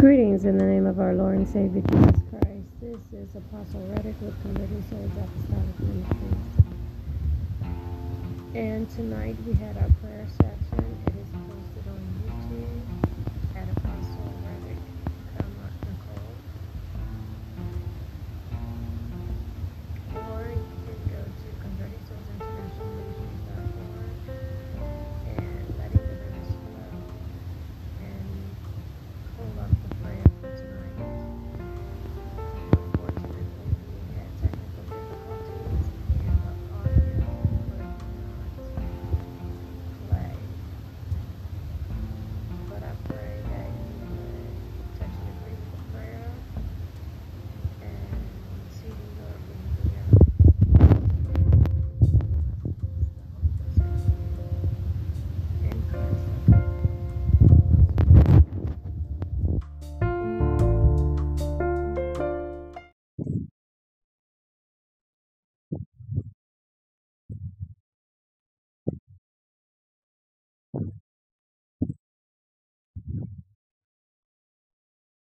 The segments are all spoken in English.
Greetings in the name of our Lord and Savior Jesus Christ. This is Apostle Reddick with Converting Souls Apostolic Ministries. And tonight we had our prayer section.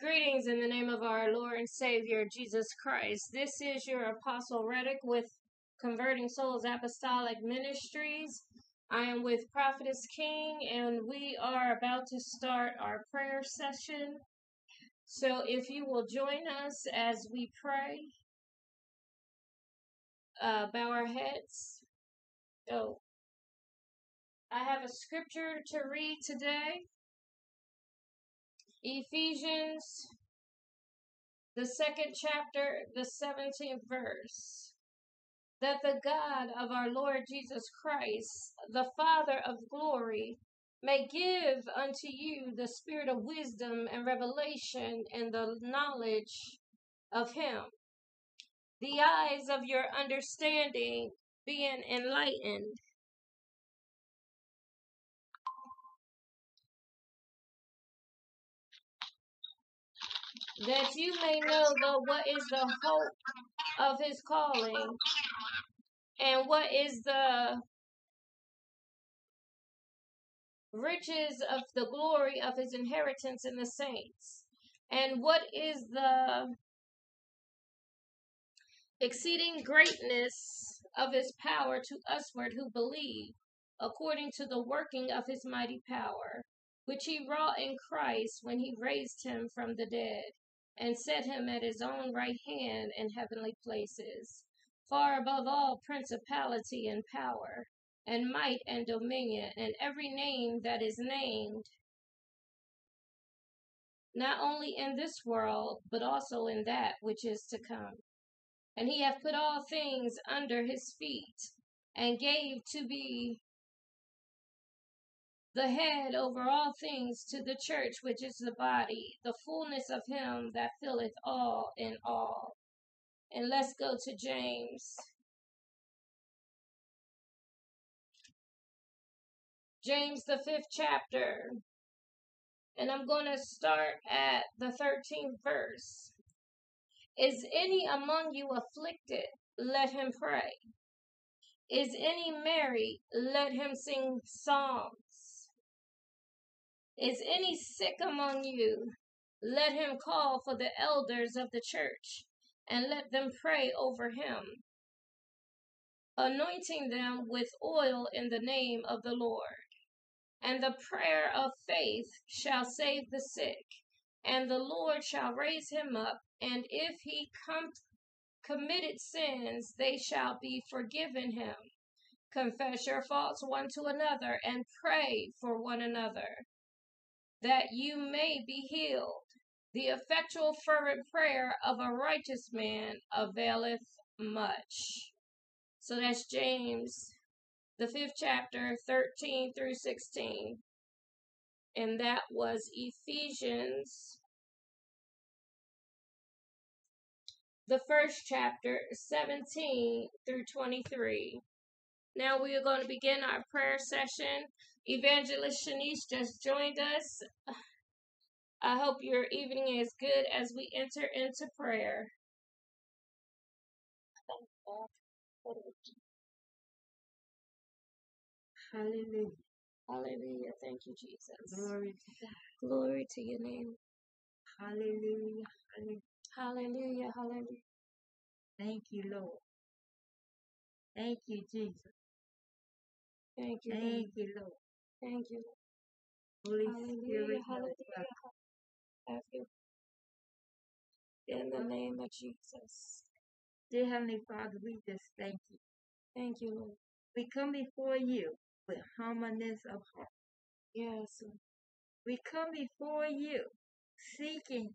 Greetings in the name of our Lord and Savior Jesus Christ. This is your Apostle Reddick with Converting Souls Apostolic Ministries. I am with Prophetess King, and we are about to start our prayer session. So if you will join us as we pray, uh, bow our heads. So I have a scripture to read today. Ephesians, the second chapter, the 17th verse. That the God of our Lord Jesus Christ, the Father of glory, may give unto you the spirit of wisdom and revelation and the knowledge of Him, the eyes of your understanding being enlightened. That you may know the what is the hope of his calling and what is the riches of the glory of his inheritance in the saints. And what is the exceeding greatness of his power to usward who believe according to the working of his mighty power which he wrought in Christ when he raised him from the dead and set him at his own right hand in heavenly places, far above all principality and power, and might and dominion, and every name that is named, not only in this world, but also in that which is to come. And he hath put all things under his feet, and gave to be the head over all things to the church, which is the body, the fullness of him that filleth all in all. And let's go to James. James, the fifth chapter. And I'm going to start at the 13th verse. Is any among you afflicted? Let him pray. Is any merry? Let him sing psalms. Is any sick among you? Let him call for the elders of the church, and let them pray over him, anointing them with oil in the name of the Lord. And the prayer of faith shall save the sick, and the Lord shall raise him up, and if he com- committed sins, they shall be forgiven him. Confess your faults one to another, and pray for one another that you may be healed. The effectual fervent prayer of a righteous man availeth much. So that's James, the fifth chapter, 13 through 16. And that was Ephesians, the first chapter, 17 through 23. Now we are going to begin our prayer session. Evangelist Shanice just joined us. I hope your evening is good as we enter into prayer. Hallelujah. Hallelujah. Thank you, Jesus. Glory to God. Glory to your name. Hallelujah. Hallelujah. Hallelujah. Hallelujah. Thank you, Lord. Thank you, Jesus. Thank you. Lord. Thank you, Lord. Thank you. Holy Hallelujah. Spirit, Hallelujah. Have you. In the name of Jesus. Dear Heavenly Father, we just thank you. Thank you, Lord. We come before you with humbleness of heart. Yes. We come before you seeking,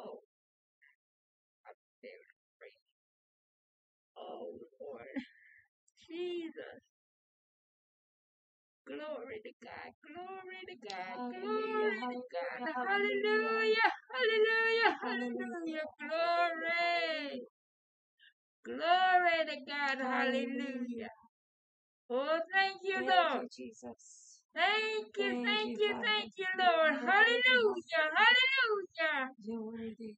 oh, our spirit, praise. oh Lord, Jesus. Glory to God, glory to God, glory to God. Hallelujah. hallelujah, hallelujah. Glory. Glory to God, hallelujah. Oh, thank you, Thank Lord. you, Jesus. Thank you, Thank thank you, Father. thank you, Lord. Hallelujah, hallelujah.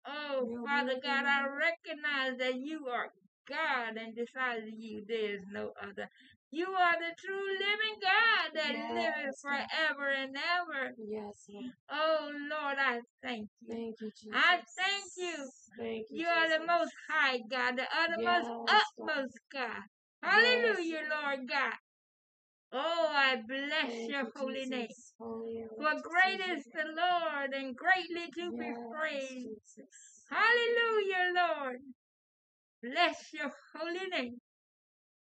Oh, You're Father worthy. God, I recognize that you are God, and besides you, there is no other. You are the true living God that Yes, God. forever and ever. Yes, Lord. Oh Lord, I thank you. Thank you, Jesus. I thank you. Thank you, You are the most high God, the uttermost, Yes, utmost God. Yes, Hallelujah, Lord God. Oh, I bless Thank your you, holy name. Holy For great is is the Lord and greatly to be. Praised. Jesus. Hallelujah, Lord. Bless your holy name.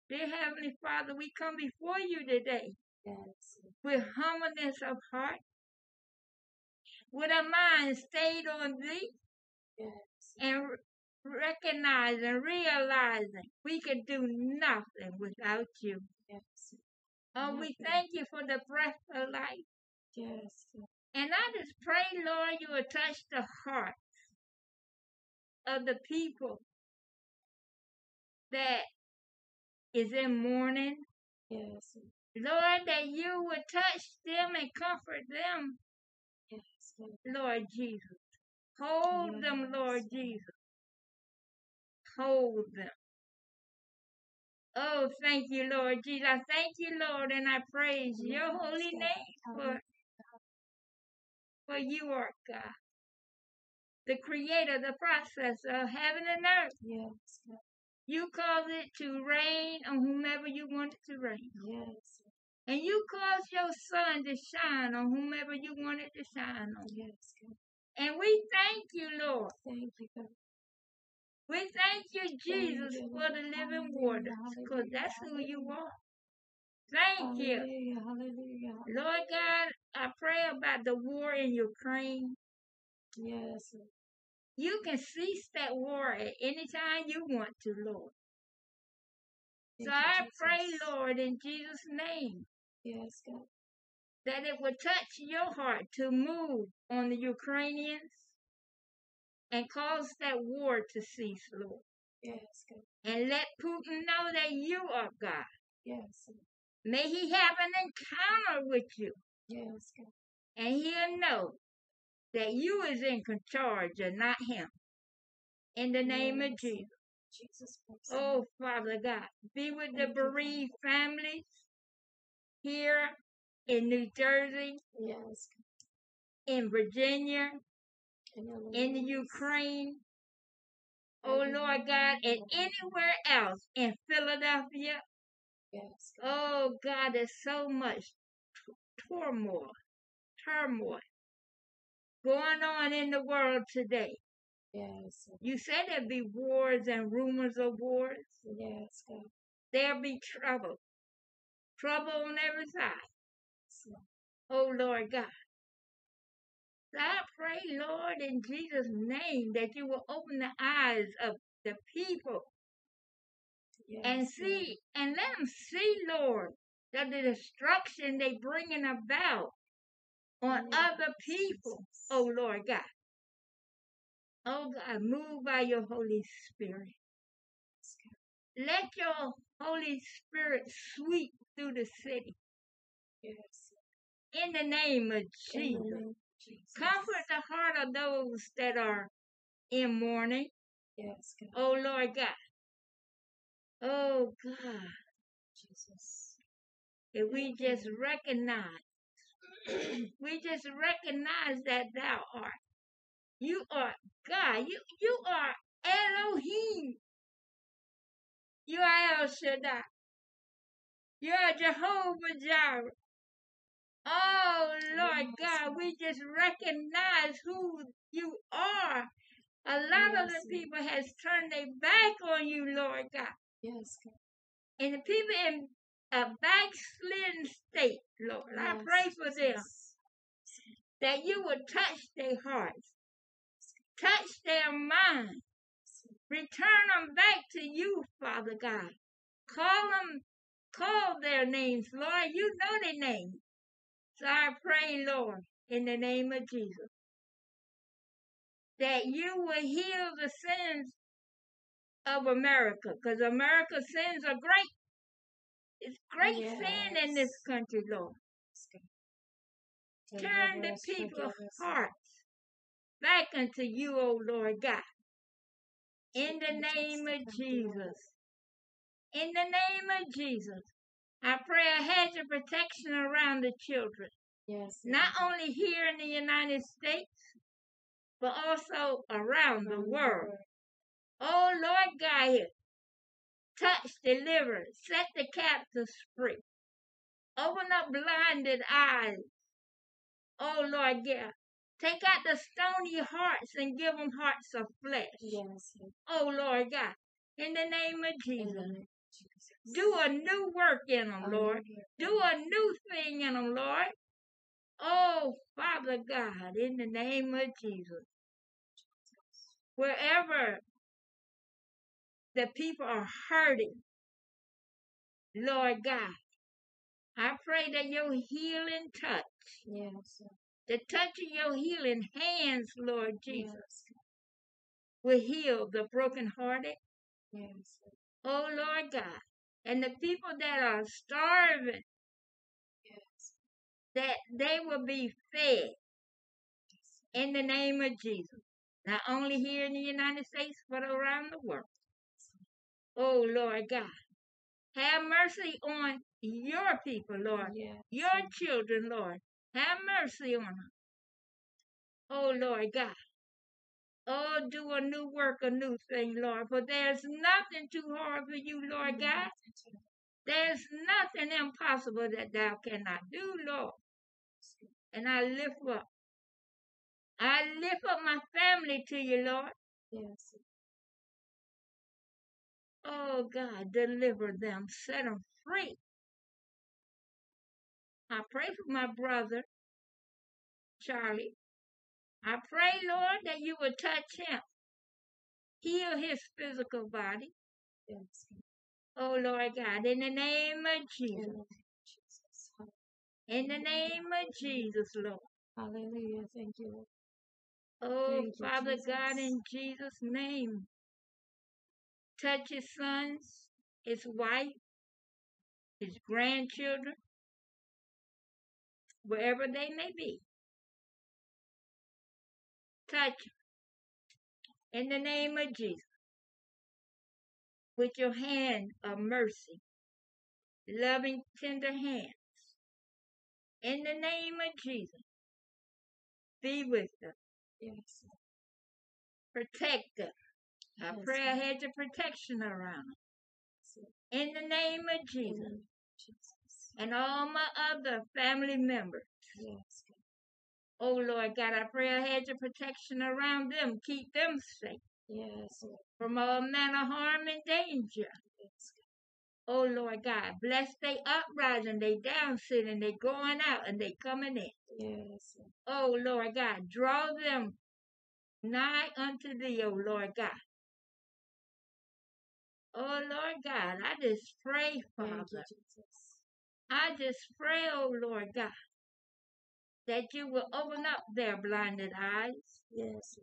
Dear Heavenly Father, we come before you today Yes. with humbleness of heart, with a mind stayed on thee, Yes. and recognizing, realizing we can do nothing without you. Yes. Oh, we thank you for the breath of life. Yes. And I just pray, Lord, you will touch the hearts of the people that is in mourning. Yes. Lord, that you would touch them and comfort them, Yes. Lord. Lord Jesus. Hold them, Lord Jesus. Hold them. Oh, thank you, Lord Jesus. I thank you, Lord, and I praise your holy name for, for you are God, the creator, the processor of heaven and earth. Yes. You cause it to rain on whomever you want it to rain. Yes. And you cause your sun to shine on whomever you want it to shine on. Yes. God. And we thank you, Lord. Thank you, God. We thank you, Jesus, for the living waters, because that's who you are. Thank you. Lord God, I pray about the war in Ukraine. Yes. You can cease that war at any time you want to, Lord. So I pray, Lord, in Jesus' name, Yes, God. that it would touch your heart to move on the Ukrainians and cause that war to cease, Lord. Yes, God. And let Putin know that you are God. Yes. May he have an encounter with you, Yes, God. and he'll know that you is in charge and not him. In the name of Jesus. Jesus Christ. Oh, Father God, be with the Thank you, bereaved families here in New Jersey, Yes. in Virginia, God. In in the. Ukraine, oh Lord God, and anywhere else in Philadelphia. Oh God, there's so much turmoil, turmoil going on in the world today. Yes. You said there'd be wars and rumors of wars. Yes, God. There'll be trouble, trouble on every side. Yes, Oh Lord God. So I pray, Lord, in Jesus' name, that you will open the eyes of the people Yes, and see, and let them see, Lord, that the destruction they bringing about on Yes, other people. Oh Lord God. Oh God, move by your Holy Spirit. Let your Holy Spirit sweep through the city Yes. in the name of Jesus. Jesus. Comfort the heart of those that are in mourning. Yes, God. Oh Lord God. Oh God. Jesus. If we just recognize, we just recognize that thou art. You are God. You you are Elohim. You are El Shaddai. You are Jehovah Jireh. Oh Lord God, we just recognize who you are. A lot of the people has turned their back on you, Lord God. Yes, God. And the people in a backslidden state, Lord, I pray for them Jesus. that you would touch their hearts, touch their minds, return them back to you, Father God. Call them, call their names, Lord. You know their names. So I pray, Lord, in the name of Jesus, that you will heal the sins of America, because America's sins are great. It's great sin in this country, Lord. Turn the people's hearts back unto you, O Lord God. In the name of Jesus. In the name of Jesus. I pray a hedge of protection around the children, Yes. not only here in the United States, but also around the world. Oh Lord God, touch, deliver, set the captives free. Open up blinded eyes. Oh Lord God, take out the stony hearts and give them hearts of flesh. Yes. Oh Lord God, in the name of Jesus, name of Jesus. Do a new work in them, Lord. Do a new thing in them, Lord. Oh, Father God, in the name of Jesus, wherever the people are hurting, Lord God, I pray that your healing touch, Yes. the touch of your healing hands, Lord Jesus, Yes. will heal the brokenhearted. Yes. Oh, Lord God, and the people that are starving, Yes. that they will be fed in the name of Jesus. Not only here in the United States, but around the world. Oh, Lord God. Have mercy on your people, Lord. Yes. Your children, Lord. Have mercy on them. Oh, Lord God. Oh, do a new work, a new thing, Lord. For there's nothing too hard for you, Lord God. There's nothing impossible that thou cannot do, Lord. And I lift up. I lift up my family to you, Lord. Yes. Oh God, deliver them, set them free. I pray for my brother, Charlie. I pray, Lord, that you would touch him, heal his physical body. Yes. Oh Lord God, in the name of Jesus, the name of Jesus. in the name of Jesus, Lord. Hallelujah. Thank you. Lord. Oh Thank you, Father God, in Jesus' name, touch his sons, his wife, his grandchildren, wherever they may be. Touch in the name of Jesus with your hand of mercy, loving, tender hands. In the name of Jesus, be with them, Yes. protect them. I Yes, Lord. hedge of protection around them. In the name of Jesus. and all my other family members. Yes. Oh Lord God, I pray a hedge of protection around them. Keep them safe Yes. Lord. from all manner of harm and danger. Yes. Oh Lord God, bless they uprising, they down sitting, they going out and they coming in. Yes. Lord. Oh Lord God, draw them nigh unto thee, oh Lord God. Oh Lord God, I just pray, Father. I just pray, oh Lord God, that you will open up their blinded eyes. Yes.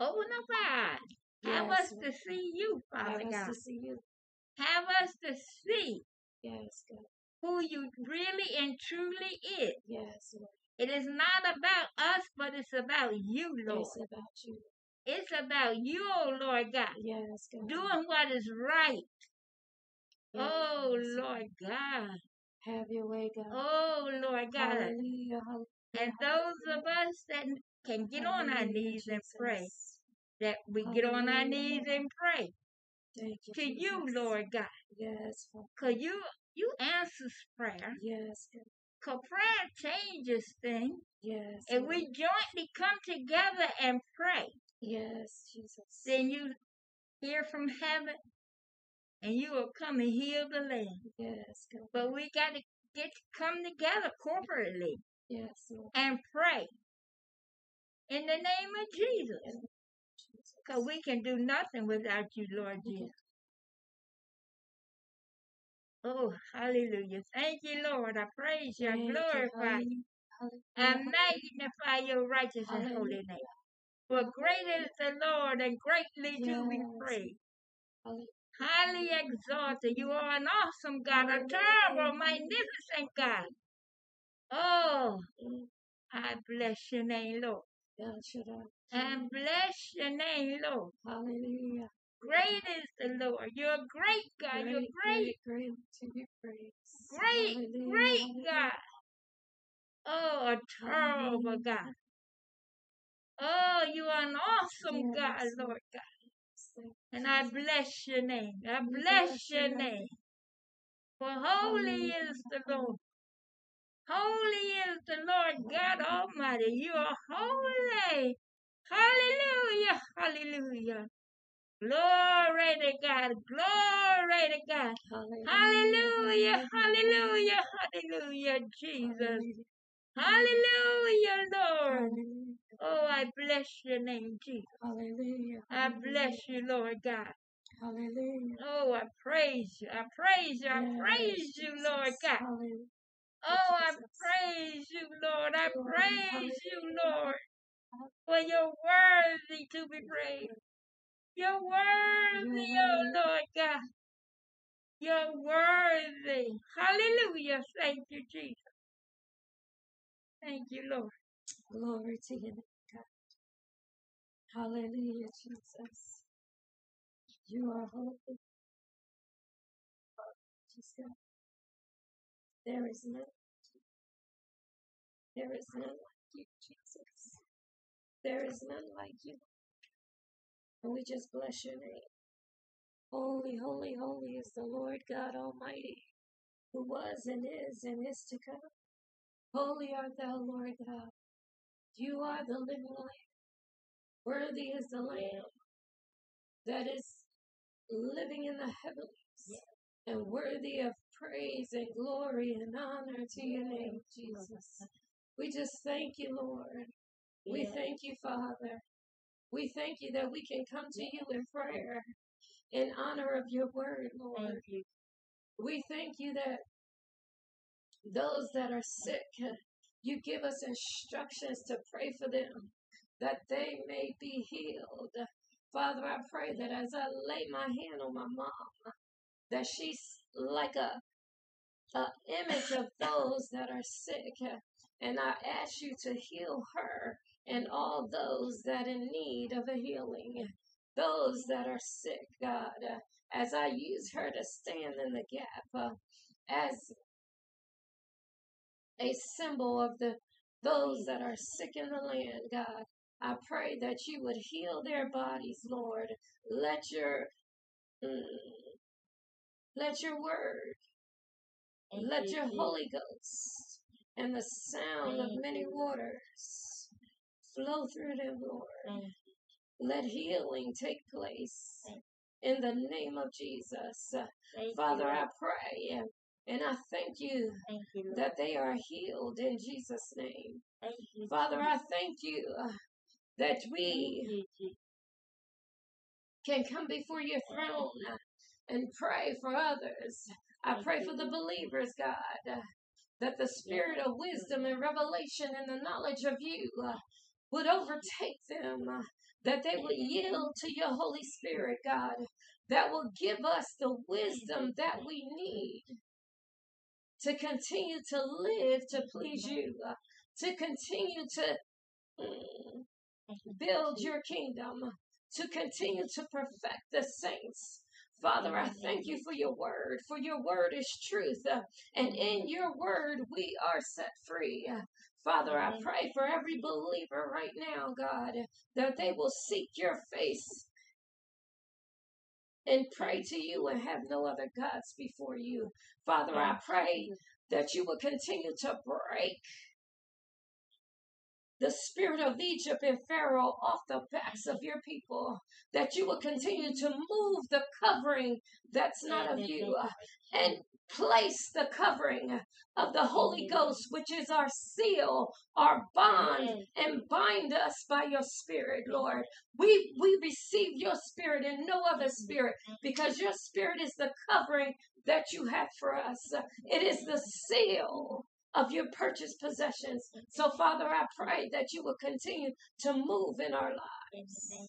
Lord. Open up our eyes. Have us to see you, Father Have us to see you. Have us to see Yes, God. who you really and truly is. Yes, Lord. It is not about us, but it's about you, Lord. It's about you. It's about you, oh Lord God, Yes, God. doing what is right. Oh Yes. Lord God. Have your way, God. Oh Lord God. Hallelujah. And those of us that can get on our knees and pray, that we get on our knees and pray to you, Lord God. Yes, Cause you you answers prayer. Yes, God. Cause prayer changes things. Yes. And we jointly come together and pray, Yes, Jesus. then you hear from heaven and you will come and heal the land. Yes, God. But we got to get come together corporately Yes, Lord. and pray in the name of Jesus. In the name of Jesus. Because we can do nothing without you, Lord Jesus. Oh, hallelujah. Thank you, Lord. I praise you. I Thank glorify you. I magnify your righteous and holy name. For great is the Lord and greatly to be Yes. praised. Hallelujah. Highly exalted. You are an awesome God, a terrible, magnificent God. Oh, I bless your name, Lord. And bless your name, Lord. Hallelujah. Great is the Lord. You're a great God. You're great. great, great. Great, Hallelujah, great. God. Oh, a terrible God. Oh, you are an awesome God, Lord God. And I bless your name. I bless your name. For holy is the Lord. Holy is the Lord God Almighty. You are holy. Hallelujah. Hallelujah. Glory to God. Glory to God. Hallelujah. Hallelujah. Hallelujah. Jesus. Hallelujah, Lord. Oh, I bless your name, Jesus. Hallelujah. I bless you, Lord God. Hallelujah. Oh, I praise you. I praise you. I praise you, Lord God. Oh, I praise you, Lord. I praise you. Lord. For you're worthy to be praised. You're worthy, oh Lord God. You're worthy. Hallelujah. Thank you, Jesus. Thank you, Lord. Glory to you, God. Hallelujah, Jesus. You are holy. Jesus. There is none. There is none like you, Jesus. There is none like you. And we just bless your name. Holy, holy, holy is the Lord God Almighty, who was and is and is to come. Holy art thou, Lord God. You are the living Lamb. Worthy is the Lamb that is living in the heavens and worthy of praise and glory and honor to your name, Jesus. We just thank you, Lord. We thank you, Father. We thank you that we can come to you in prayer in honor of your word, Lord. We thank you that those that are sick, you give us instructions to pray for them that they may be healed. Father, I pray that as I lay my hand on my mom, that she's like a, a image of those that are sick. And I ask you to heal her and all those that in need of a healing, those that are sick, God, as I use her to stand in the gap, as a symbol of the those that are sick in the land, God. I pray that you would heal their bodies, Lord. Let your mm, let your word, let your Holy Ghost and the sound of many waters flow through them, Lord. Let healing take place in the name of Jesus. Father. I pray and I thank you Thank you, that they are healed in Jesus' name. You. Father, I thank you that we can come before your throne and pray for others. I pray for the believers, God, uh, that the spirit of wisdom and revelation and the knowledge of you uh, would overtake them, uh, that they would yield to your Holy Spirit, God, that will give us the wisdom that we need to continue to live to please you, to continue to mm, build your kingdom, to continue to perfect the saints. Father, I thank you for your word, for your word is truth, uh, and in your word we are set free. Uh, Father, I pray for every believer right now, God, that they will seek your face and pray to you and have no other gods before you. Father, I pray that you will continue to break the spirit of Egypt and Pharaoh off the backs of your people, that you will continue to move the covering that's not of you uh, and place the covering of the Holy Ghost, which is our seal, our bond, and bind us by your spirit, Lord. We we receive your spirit and no other spirit because your spirit is the covering that you have for us. It is the seal of your purchased possessions. So, Father, I pray that you will continue to move in our lives.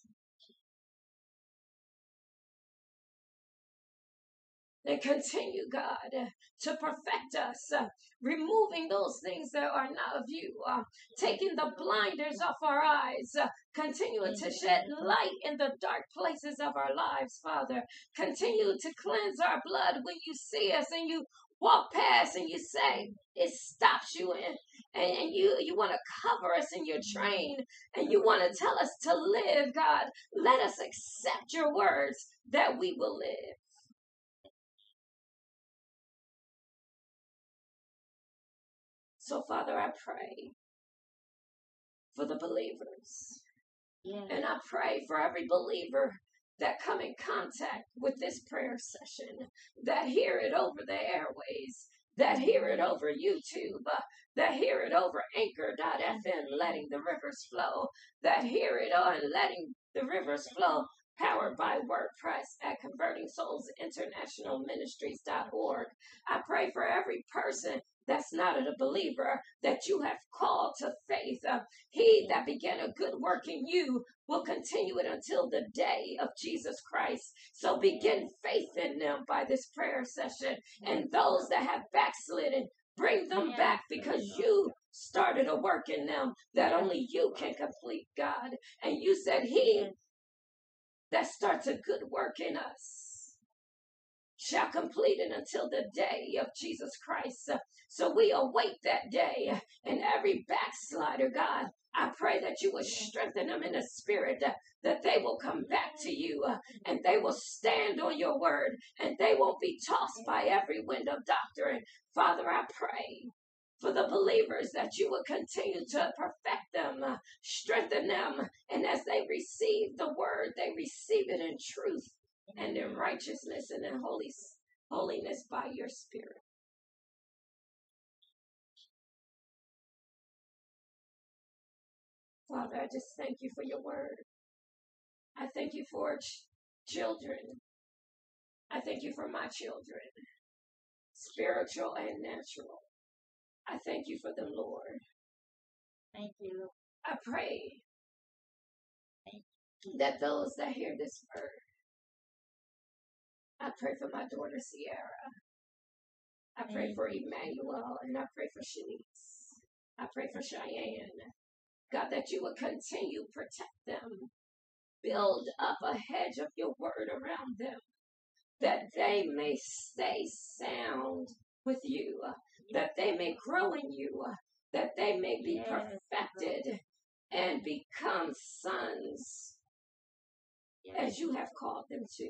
and continue, God, to perfect us, uh, removing those things that are not of you, uh, taking the blinders off our eyes, uh, continuing to shed light in the dark places of our lives, Father. Continue to cleanse our blood when you see us and you walk past and you say it stops you in and, and you you want to cover us in your train and you want to tell us to live god. Let us accept your words that we will live. So father i pray for the believers. Yes. and i pray for every believer that come in contact with this prayer session that hear it over the airways that hear it over YouTube, uh, that hear it over anchor.fm, letting the rivers flow, that hear it on letting the rivers flow, powered by WordPress at Converting Souls International convertingsoulsinternationalministries.org. I pray for every person that's not a believer that you have called to faith. Uh, he that began a good work in you will continue it until the day of Jesus Christ. So begin faith in them by this prayer session. And those that have backslidden, bring them back because you started a work in them that only you can complete, God. And you said, He that starts a good work in us shall complete it until the day of Jesus Christ. So we await that day. And every backslider, God, I pray that you will strengthen them in the spirit, that they will come back to you uh, and they will stand on your word and they won't be tossed by every wind of doctrine. Father, I pray for the believers that you will continue to perfect them, uh, strengthen them, and as they receive the word, they receive it in truth and in righteousness and in holy, holiness by your spirit. Father, I just thank you for your word. I thank you for ch- children. I thank you for my children, spiritual and natural. I thank you for them, Lord. Thank you, I pray that those that hear this word, I pray for my daughter Sierra. I pray for Emmanuel and I pray for Shanice. I pray for Cheyenne. God, that you would continue protect them. Build up a hedge of your word around them, that they may stay sound with you, that they may grow in you, that they may be perfected and become sons as you have called them to.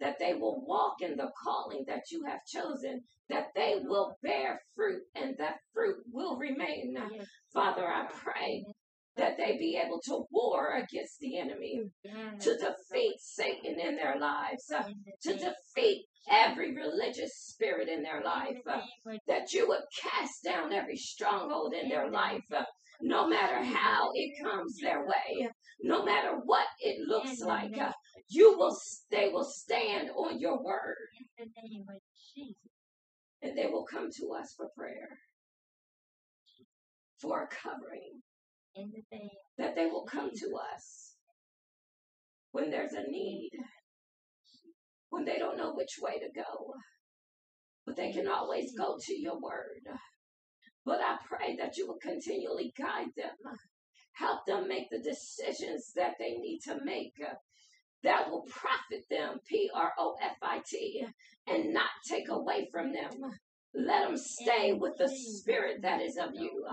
That they will walk in the calling that you have chosen, that they will bear fruit and that fruit will remain. Father, I they be able to war against the enemy, yes, to defeat Satan in their lives, uh, to defeat every religious spirit in their life, uh, that you would cast down every stronghold in their life, uh, no matter how it comes their way, no matter what it looks like. You will, they will stand on your word, in the name of Jesus. and they will come to us for prayer, for a covering. Name that they will come to us when there's a need, when they don't know which way to go, but they can always go to your word. But I pray that you will continually guide them, help them make the decisions that they need to make uh, that will profit them, P R O F I T, and not take away from them. Let them stay with the spirit that is of you.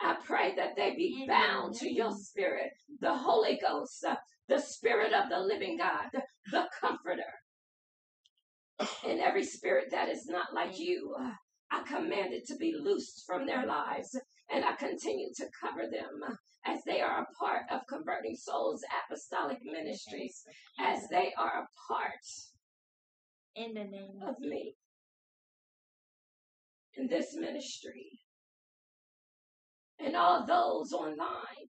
I pray that they be bound to your spirit, the Holy Ghost, uh, the Spirit of the living God, the Comforter. And every spirit that is not like you, uh, I command it to be loosed from their lives. And I continue to cover them as they are a part of Converting Souls Apostolic Ministries, as they are a part in the name of me in this ministry and all those online.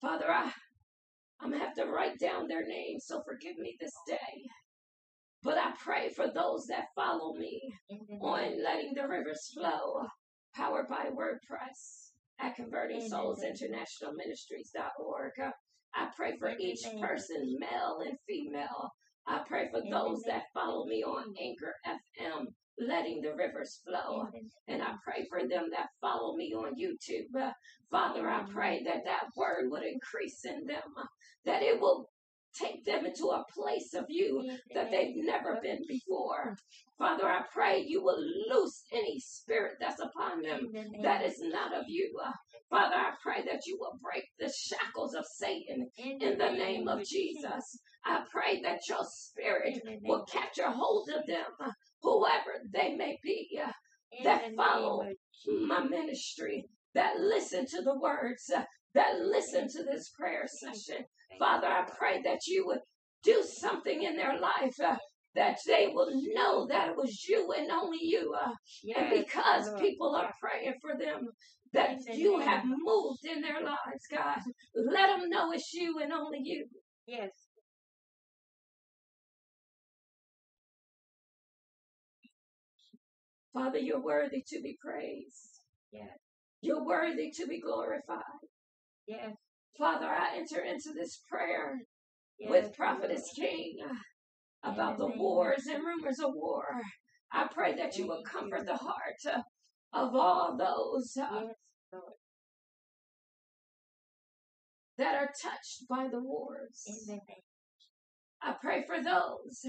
Father, I, I'm going to have to write down their names, so forgive me this day. But I pray for those that follow me name on Letting the Rivers Flow, powered by WordPress at Converting Souls International Ministries.org. I pray for each person, male and female, I pray for those that follow me on Anchor FM, letting the rivers flow. And I pray for them that follow me on YouTube. Father, I pray that that word would increase in them, that it will take them into a place of you that they've never been before. Father, I pray you will loose any spirit that's upon them in the name that is not of you. Father, I pray that you will break the shackles of Satan in the name of Jesus. I pray that your spirit In the name will catch a hold of them, whoever they may be, uh, that follow my ministry, that listen to the words, uh, that listen to this prayer session. Father, I pray that you would do something in their life. uh, that they will know that it was you and only you. uh, and because Lord. people are praying for them, that the you have moved in their lives, God. Let them know it's you and only you. Yes. Father, you're worthy to be praised. Yes. You're worthy to be glorified. Yes. Father, I enter into this prayer yes, with Prophetess. King about the wars and rumors of war. I pray that you will comfort the heart of all those uh, that are touched by the wars. In the name. I pray for those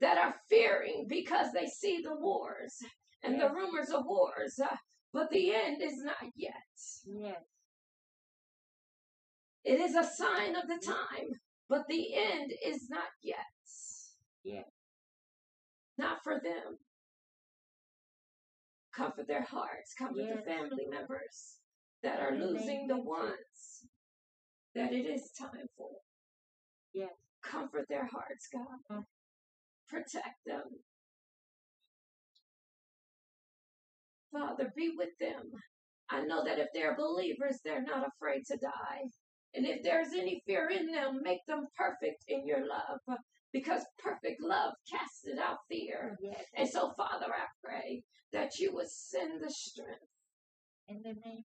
that are fearing because they see the wars and the rumors of wars, uh, but the end is not yet. Yes. It is a sign of the time, but the end is not yet. Yes. Not for them. Comfort their hearts, comfort Yes. the family members that are losing the ones that it is time for. Yes. Comfort their hearts, God. Protect them. Father, be with them. I know that if they're believers, they're not afraid to die. And if there's any fear in them, make them perfect in your love. Because perfect love casted out fear. Yes. And so, Father, I pray that you would send the strength In the name.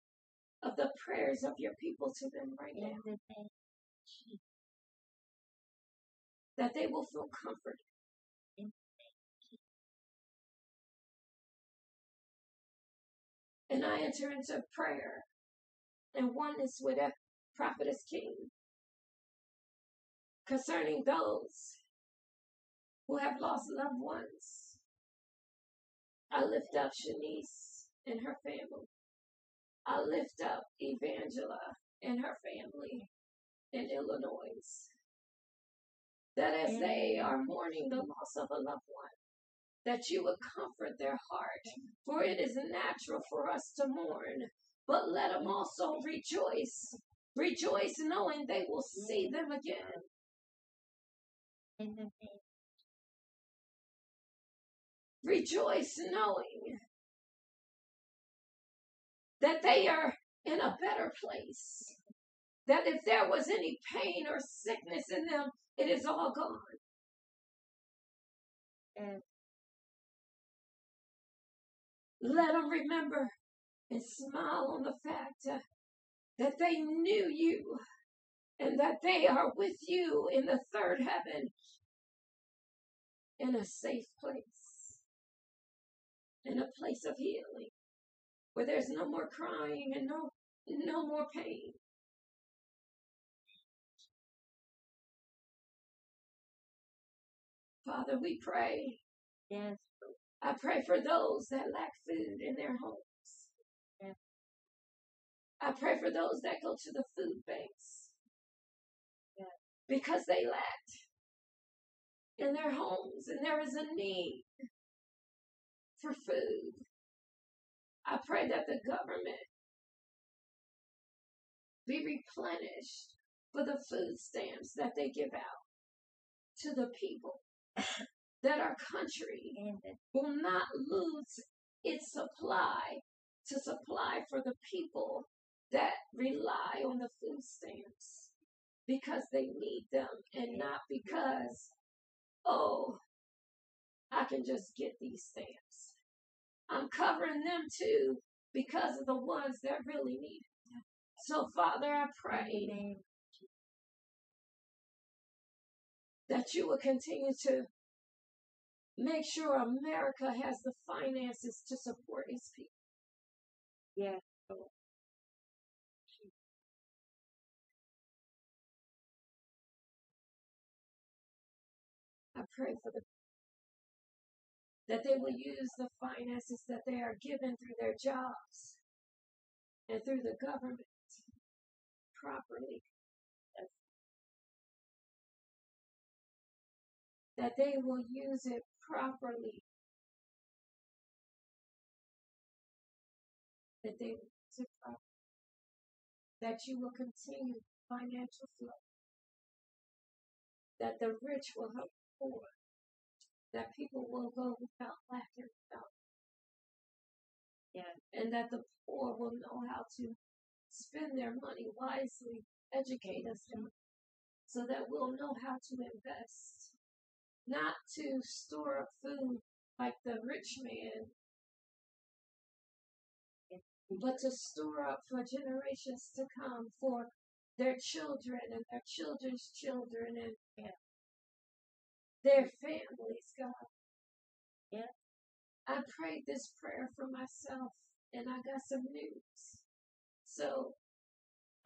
of the prayers of your people to them right In now. the. That they will feel comforted. And I enter into prayer and oneness with a prophetess king concerning those who have lost loved ones. I lift up Shanice and her family. I lift up Evangela and her family in Illinois. That as they are mourning the loss of a loved one, that you would comfort their heart. For it is natural for us to mourn, but let them also rejoice. Rejoice knowing they will see mm-hmm. them again. In. Rejoice knowing that they are in a better place. That if there was any pain or sickness in them, it is all gone. Mm. Let them remember and smile on the fact uh, that they knew you and that they are with you in the third heaven in a safe place, in a place of healing where there's no more crying and no no more pain. Father, we pray. Yes. I pray for those that lack food in their homes. Yes. I pray for those that go to the food banks. Yes. Because they lack in their homes and there is a need for food. I pray that the government be replenished for the food stamps that they give out to the people. that our country will not lose its supply to supply for the people that rely on the food stamps because they need them and not because, oh, I can just get these stamps. I'm covering them too because of the ones that really need it. So, Father, I pray that you will continue to make sure America has the finances to support its people. Yes, Lord. I pray for the that they will use the finances that they are given through their jobs and through the government properly. That they will use it properly. That they will. That you will continue financial flow. That the rich will help the poor. That people will go without lack and without Yes. and that the poor will know how to spend their money wisely. Educate us, so that we'll know how to invest, not to store up food like the rich man, but to store up for generations to come for their children and their children's children and Yeah. their families, God. Yeah. I prayed this prayer for myself and I got some news. So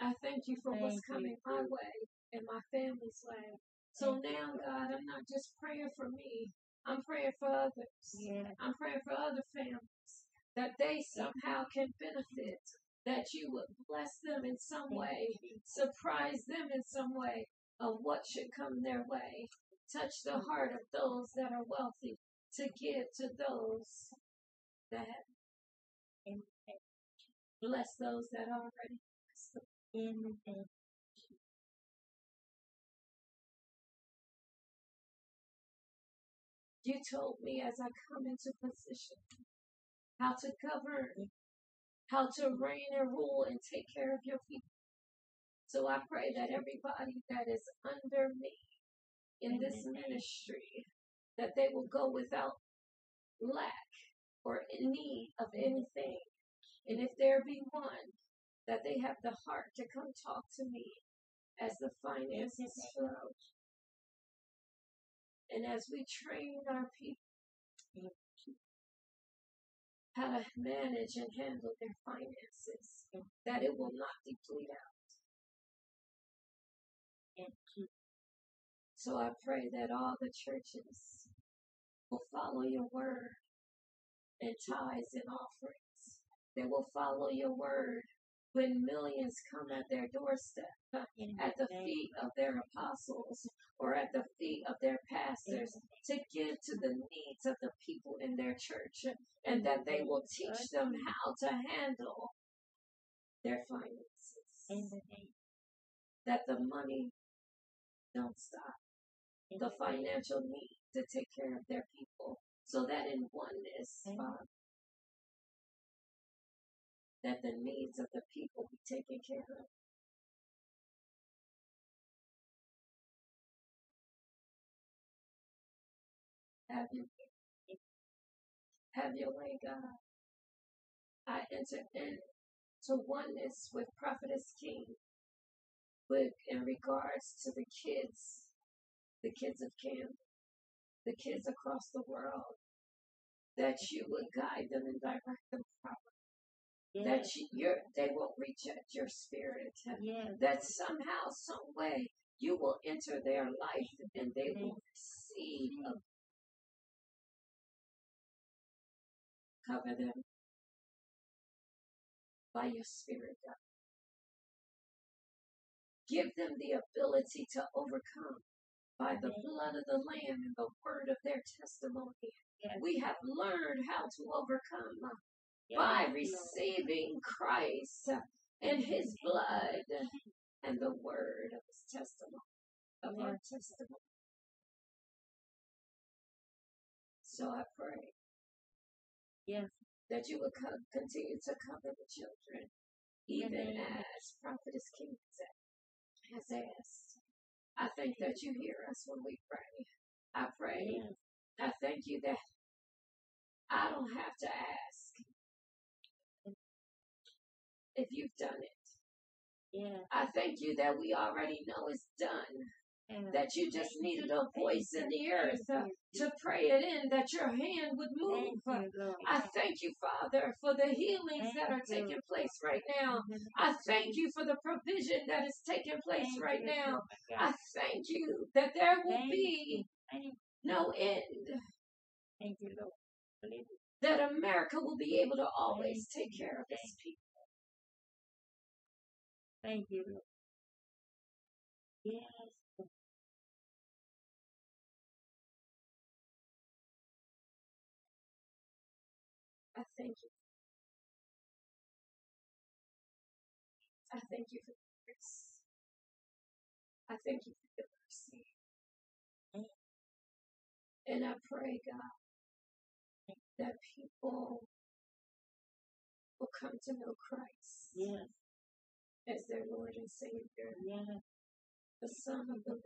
I thank you for what's Thank you, coming my way and my family's way. So now, God, I'm not just praying for me, I'm praying for others. Yes. I'm praying for other families that they somehow can benefit, that you would bless them in some way, surprise them in some way of what should come their way. Touch the heart of those that are wealthy to give to those that Bless those that are already You told me as I come into position how to govern, how to reign and rule and take care of your people. So I pray that everybody that is under me in this ministry, that they will go without lack or in need of anything. And if there be one, that they have the heart to come talk to me as the finances flow. And as we train our people how to manage and handle their finances, that it will not deplete out. So I pray that all the churches will follow your word and tithes and offerings. They will follow your word when millions come at their doorstep, at the feet of their apostles or at the feet of their pastors to give to the needs of the people in their church and that they will teach them how to handle their finances. That the money don't stop. The financial need to take care of their people. So that in oneness. Father, that the needs of the people be taken care of. Have your. Have your way, God. I enter into oneness with Prophetess King with in regards to the kids, the kids of Camp, the kids across the world, that you would guide them and direct them properly. That you, your, they won't reject your spirit. Yes. That somehow, some way, you will enter their life and they will receive cover them by your spirit, God. Give them the ability to overcome by the blood of the Lamb and the word of their testimony. Yes. We have learned how to overcome by receiving Christ and his blood and the word of his testimony, of our testimony. So I pray Yes. that you would co- continue to cover the children, even Amen. as Prophetess King has asked. I thank that you hear us when we pray. I pray. Yes. I thank you that I don't have to ask if you've done it. Yes. I thank you that we already know it's done And that you just needed a voice in the earth uh, to pray it in, that your hand would move. Thank you, I thank you, Father, for the healings that are taking place right now. I thank you for the provision that is taking place Thank right you, now. I thank you that there will Thank be no end, Thank you, Lord. That America will be able to always take care of its people. Thank you, Yes. I thank you. I thank you for grace. I thank you for your mercy. And I pray, God, that people will come to know Christ Yes. As their Lord and Savior, Yes. the Son of the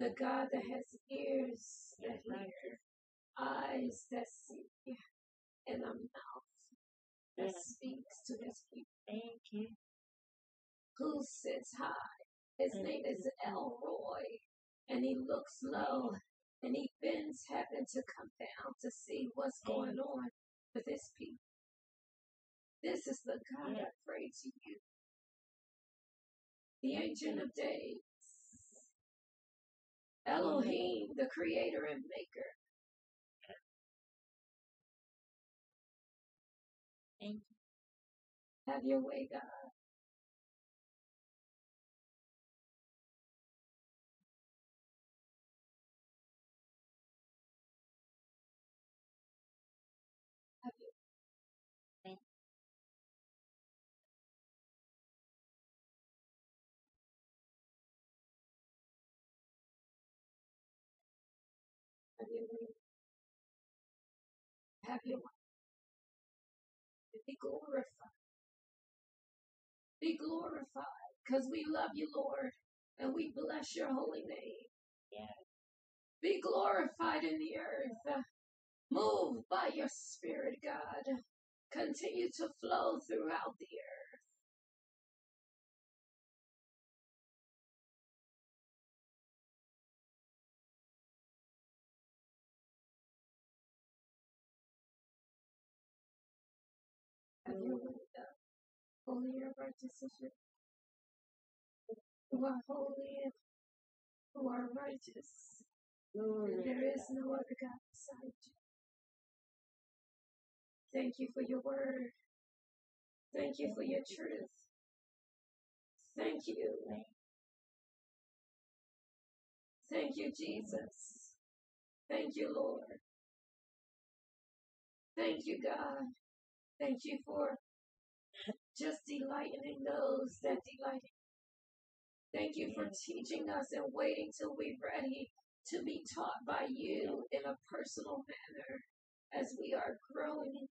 the God that has ears that right. hear, eyes that see, and a mouth that Yes. speaks to his people, Thank you. who sits high. His Thank name is. El Roi, and he looks low, and he bends heaven to come down to see what's going on with his people. This is the God I pray to you, the Ancient of Days, Elohim, the Creator and Maker. Thank you. Have your way, God. Way. Be glorified. Be glorified. Because we love you, Lord, and we bless your holy name. Yes. Be glorified in the earth. Move by your spirit, God. Continue to flow throughout the earth. Holy and righteous is your who are holy and who are righteous. Glory. And there is no other God beside you. Thank you for your word. Thank you for your truth. Thank you. Thank you, Jesus. Thank you, Lord. Thank you, God. Thank you for just delighting in those that delight. in you. Thank you for teaching us and waiting till we're ready to be taught by you in a personal manner as we are growing.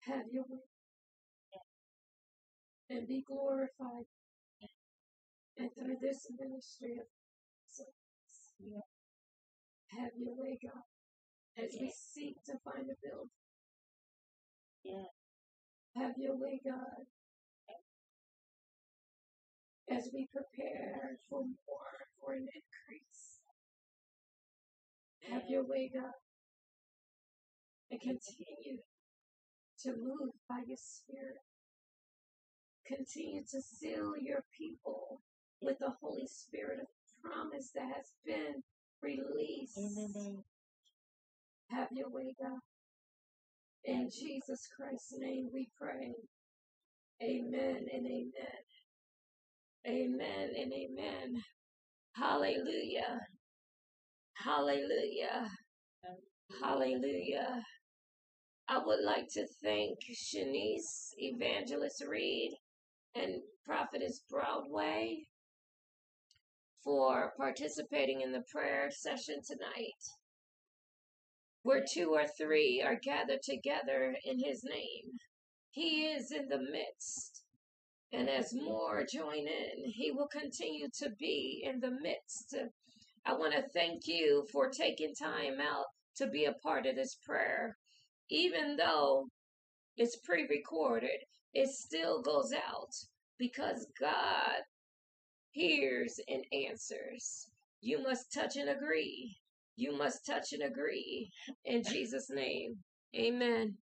Have your way and be glorified. And through this ministry of service, have your way, God, as we seek to find a building. Yeah. Have your way, God, as we prepare for more, for an increase. Have your way, God, and continue to move by your Spirit. Continue to seal your people with the Holy Spirit of promise that has been released. In the name. Have your way, God. In Jesus Christ's name we pray. Amen and amen. Amen and amen. Hallelujah. Hallelujah. Hallelujah. I would like to thank Shanice Evangelist Reed and Prophetess Broadway for participating in the prayer session tonight. Where two or three are gathered together in his name, he is in the midst. And as more join in, he will continue to be in the midst. I want to thank you for taking time out to be a part of this prayer. Even though it's pre recorded, it still goes out because God hears and answers. You must touch and agree. You must touch and agree. In Jesus' name, amen.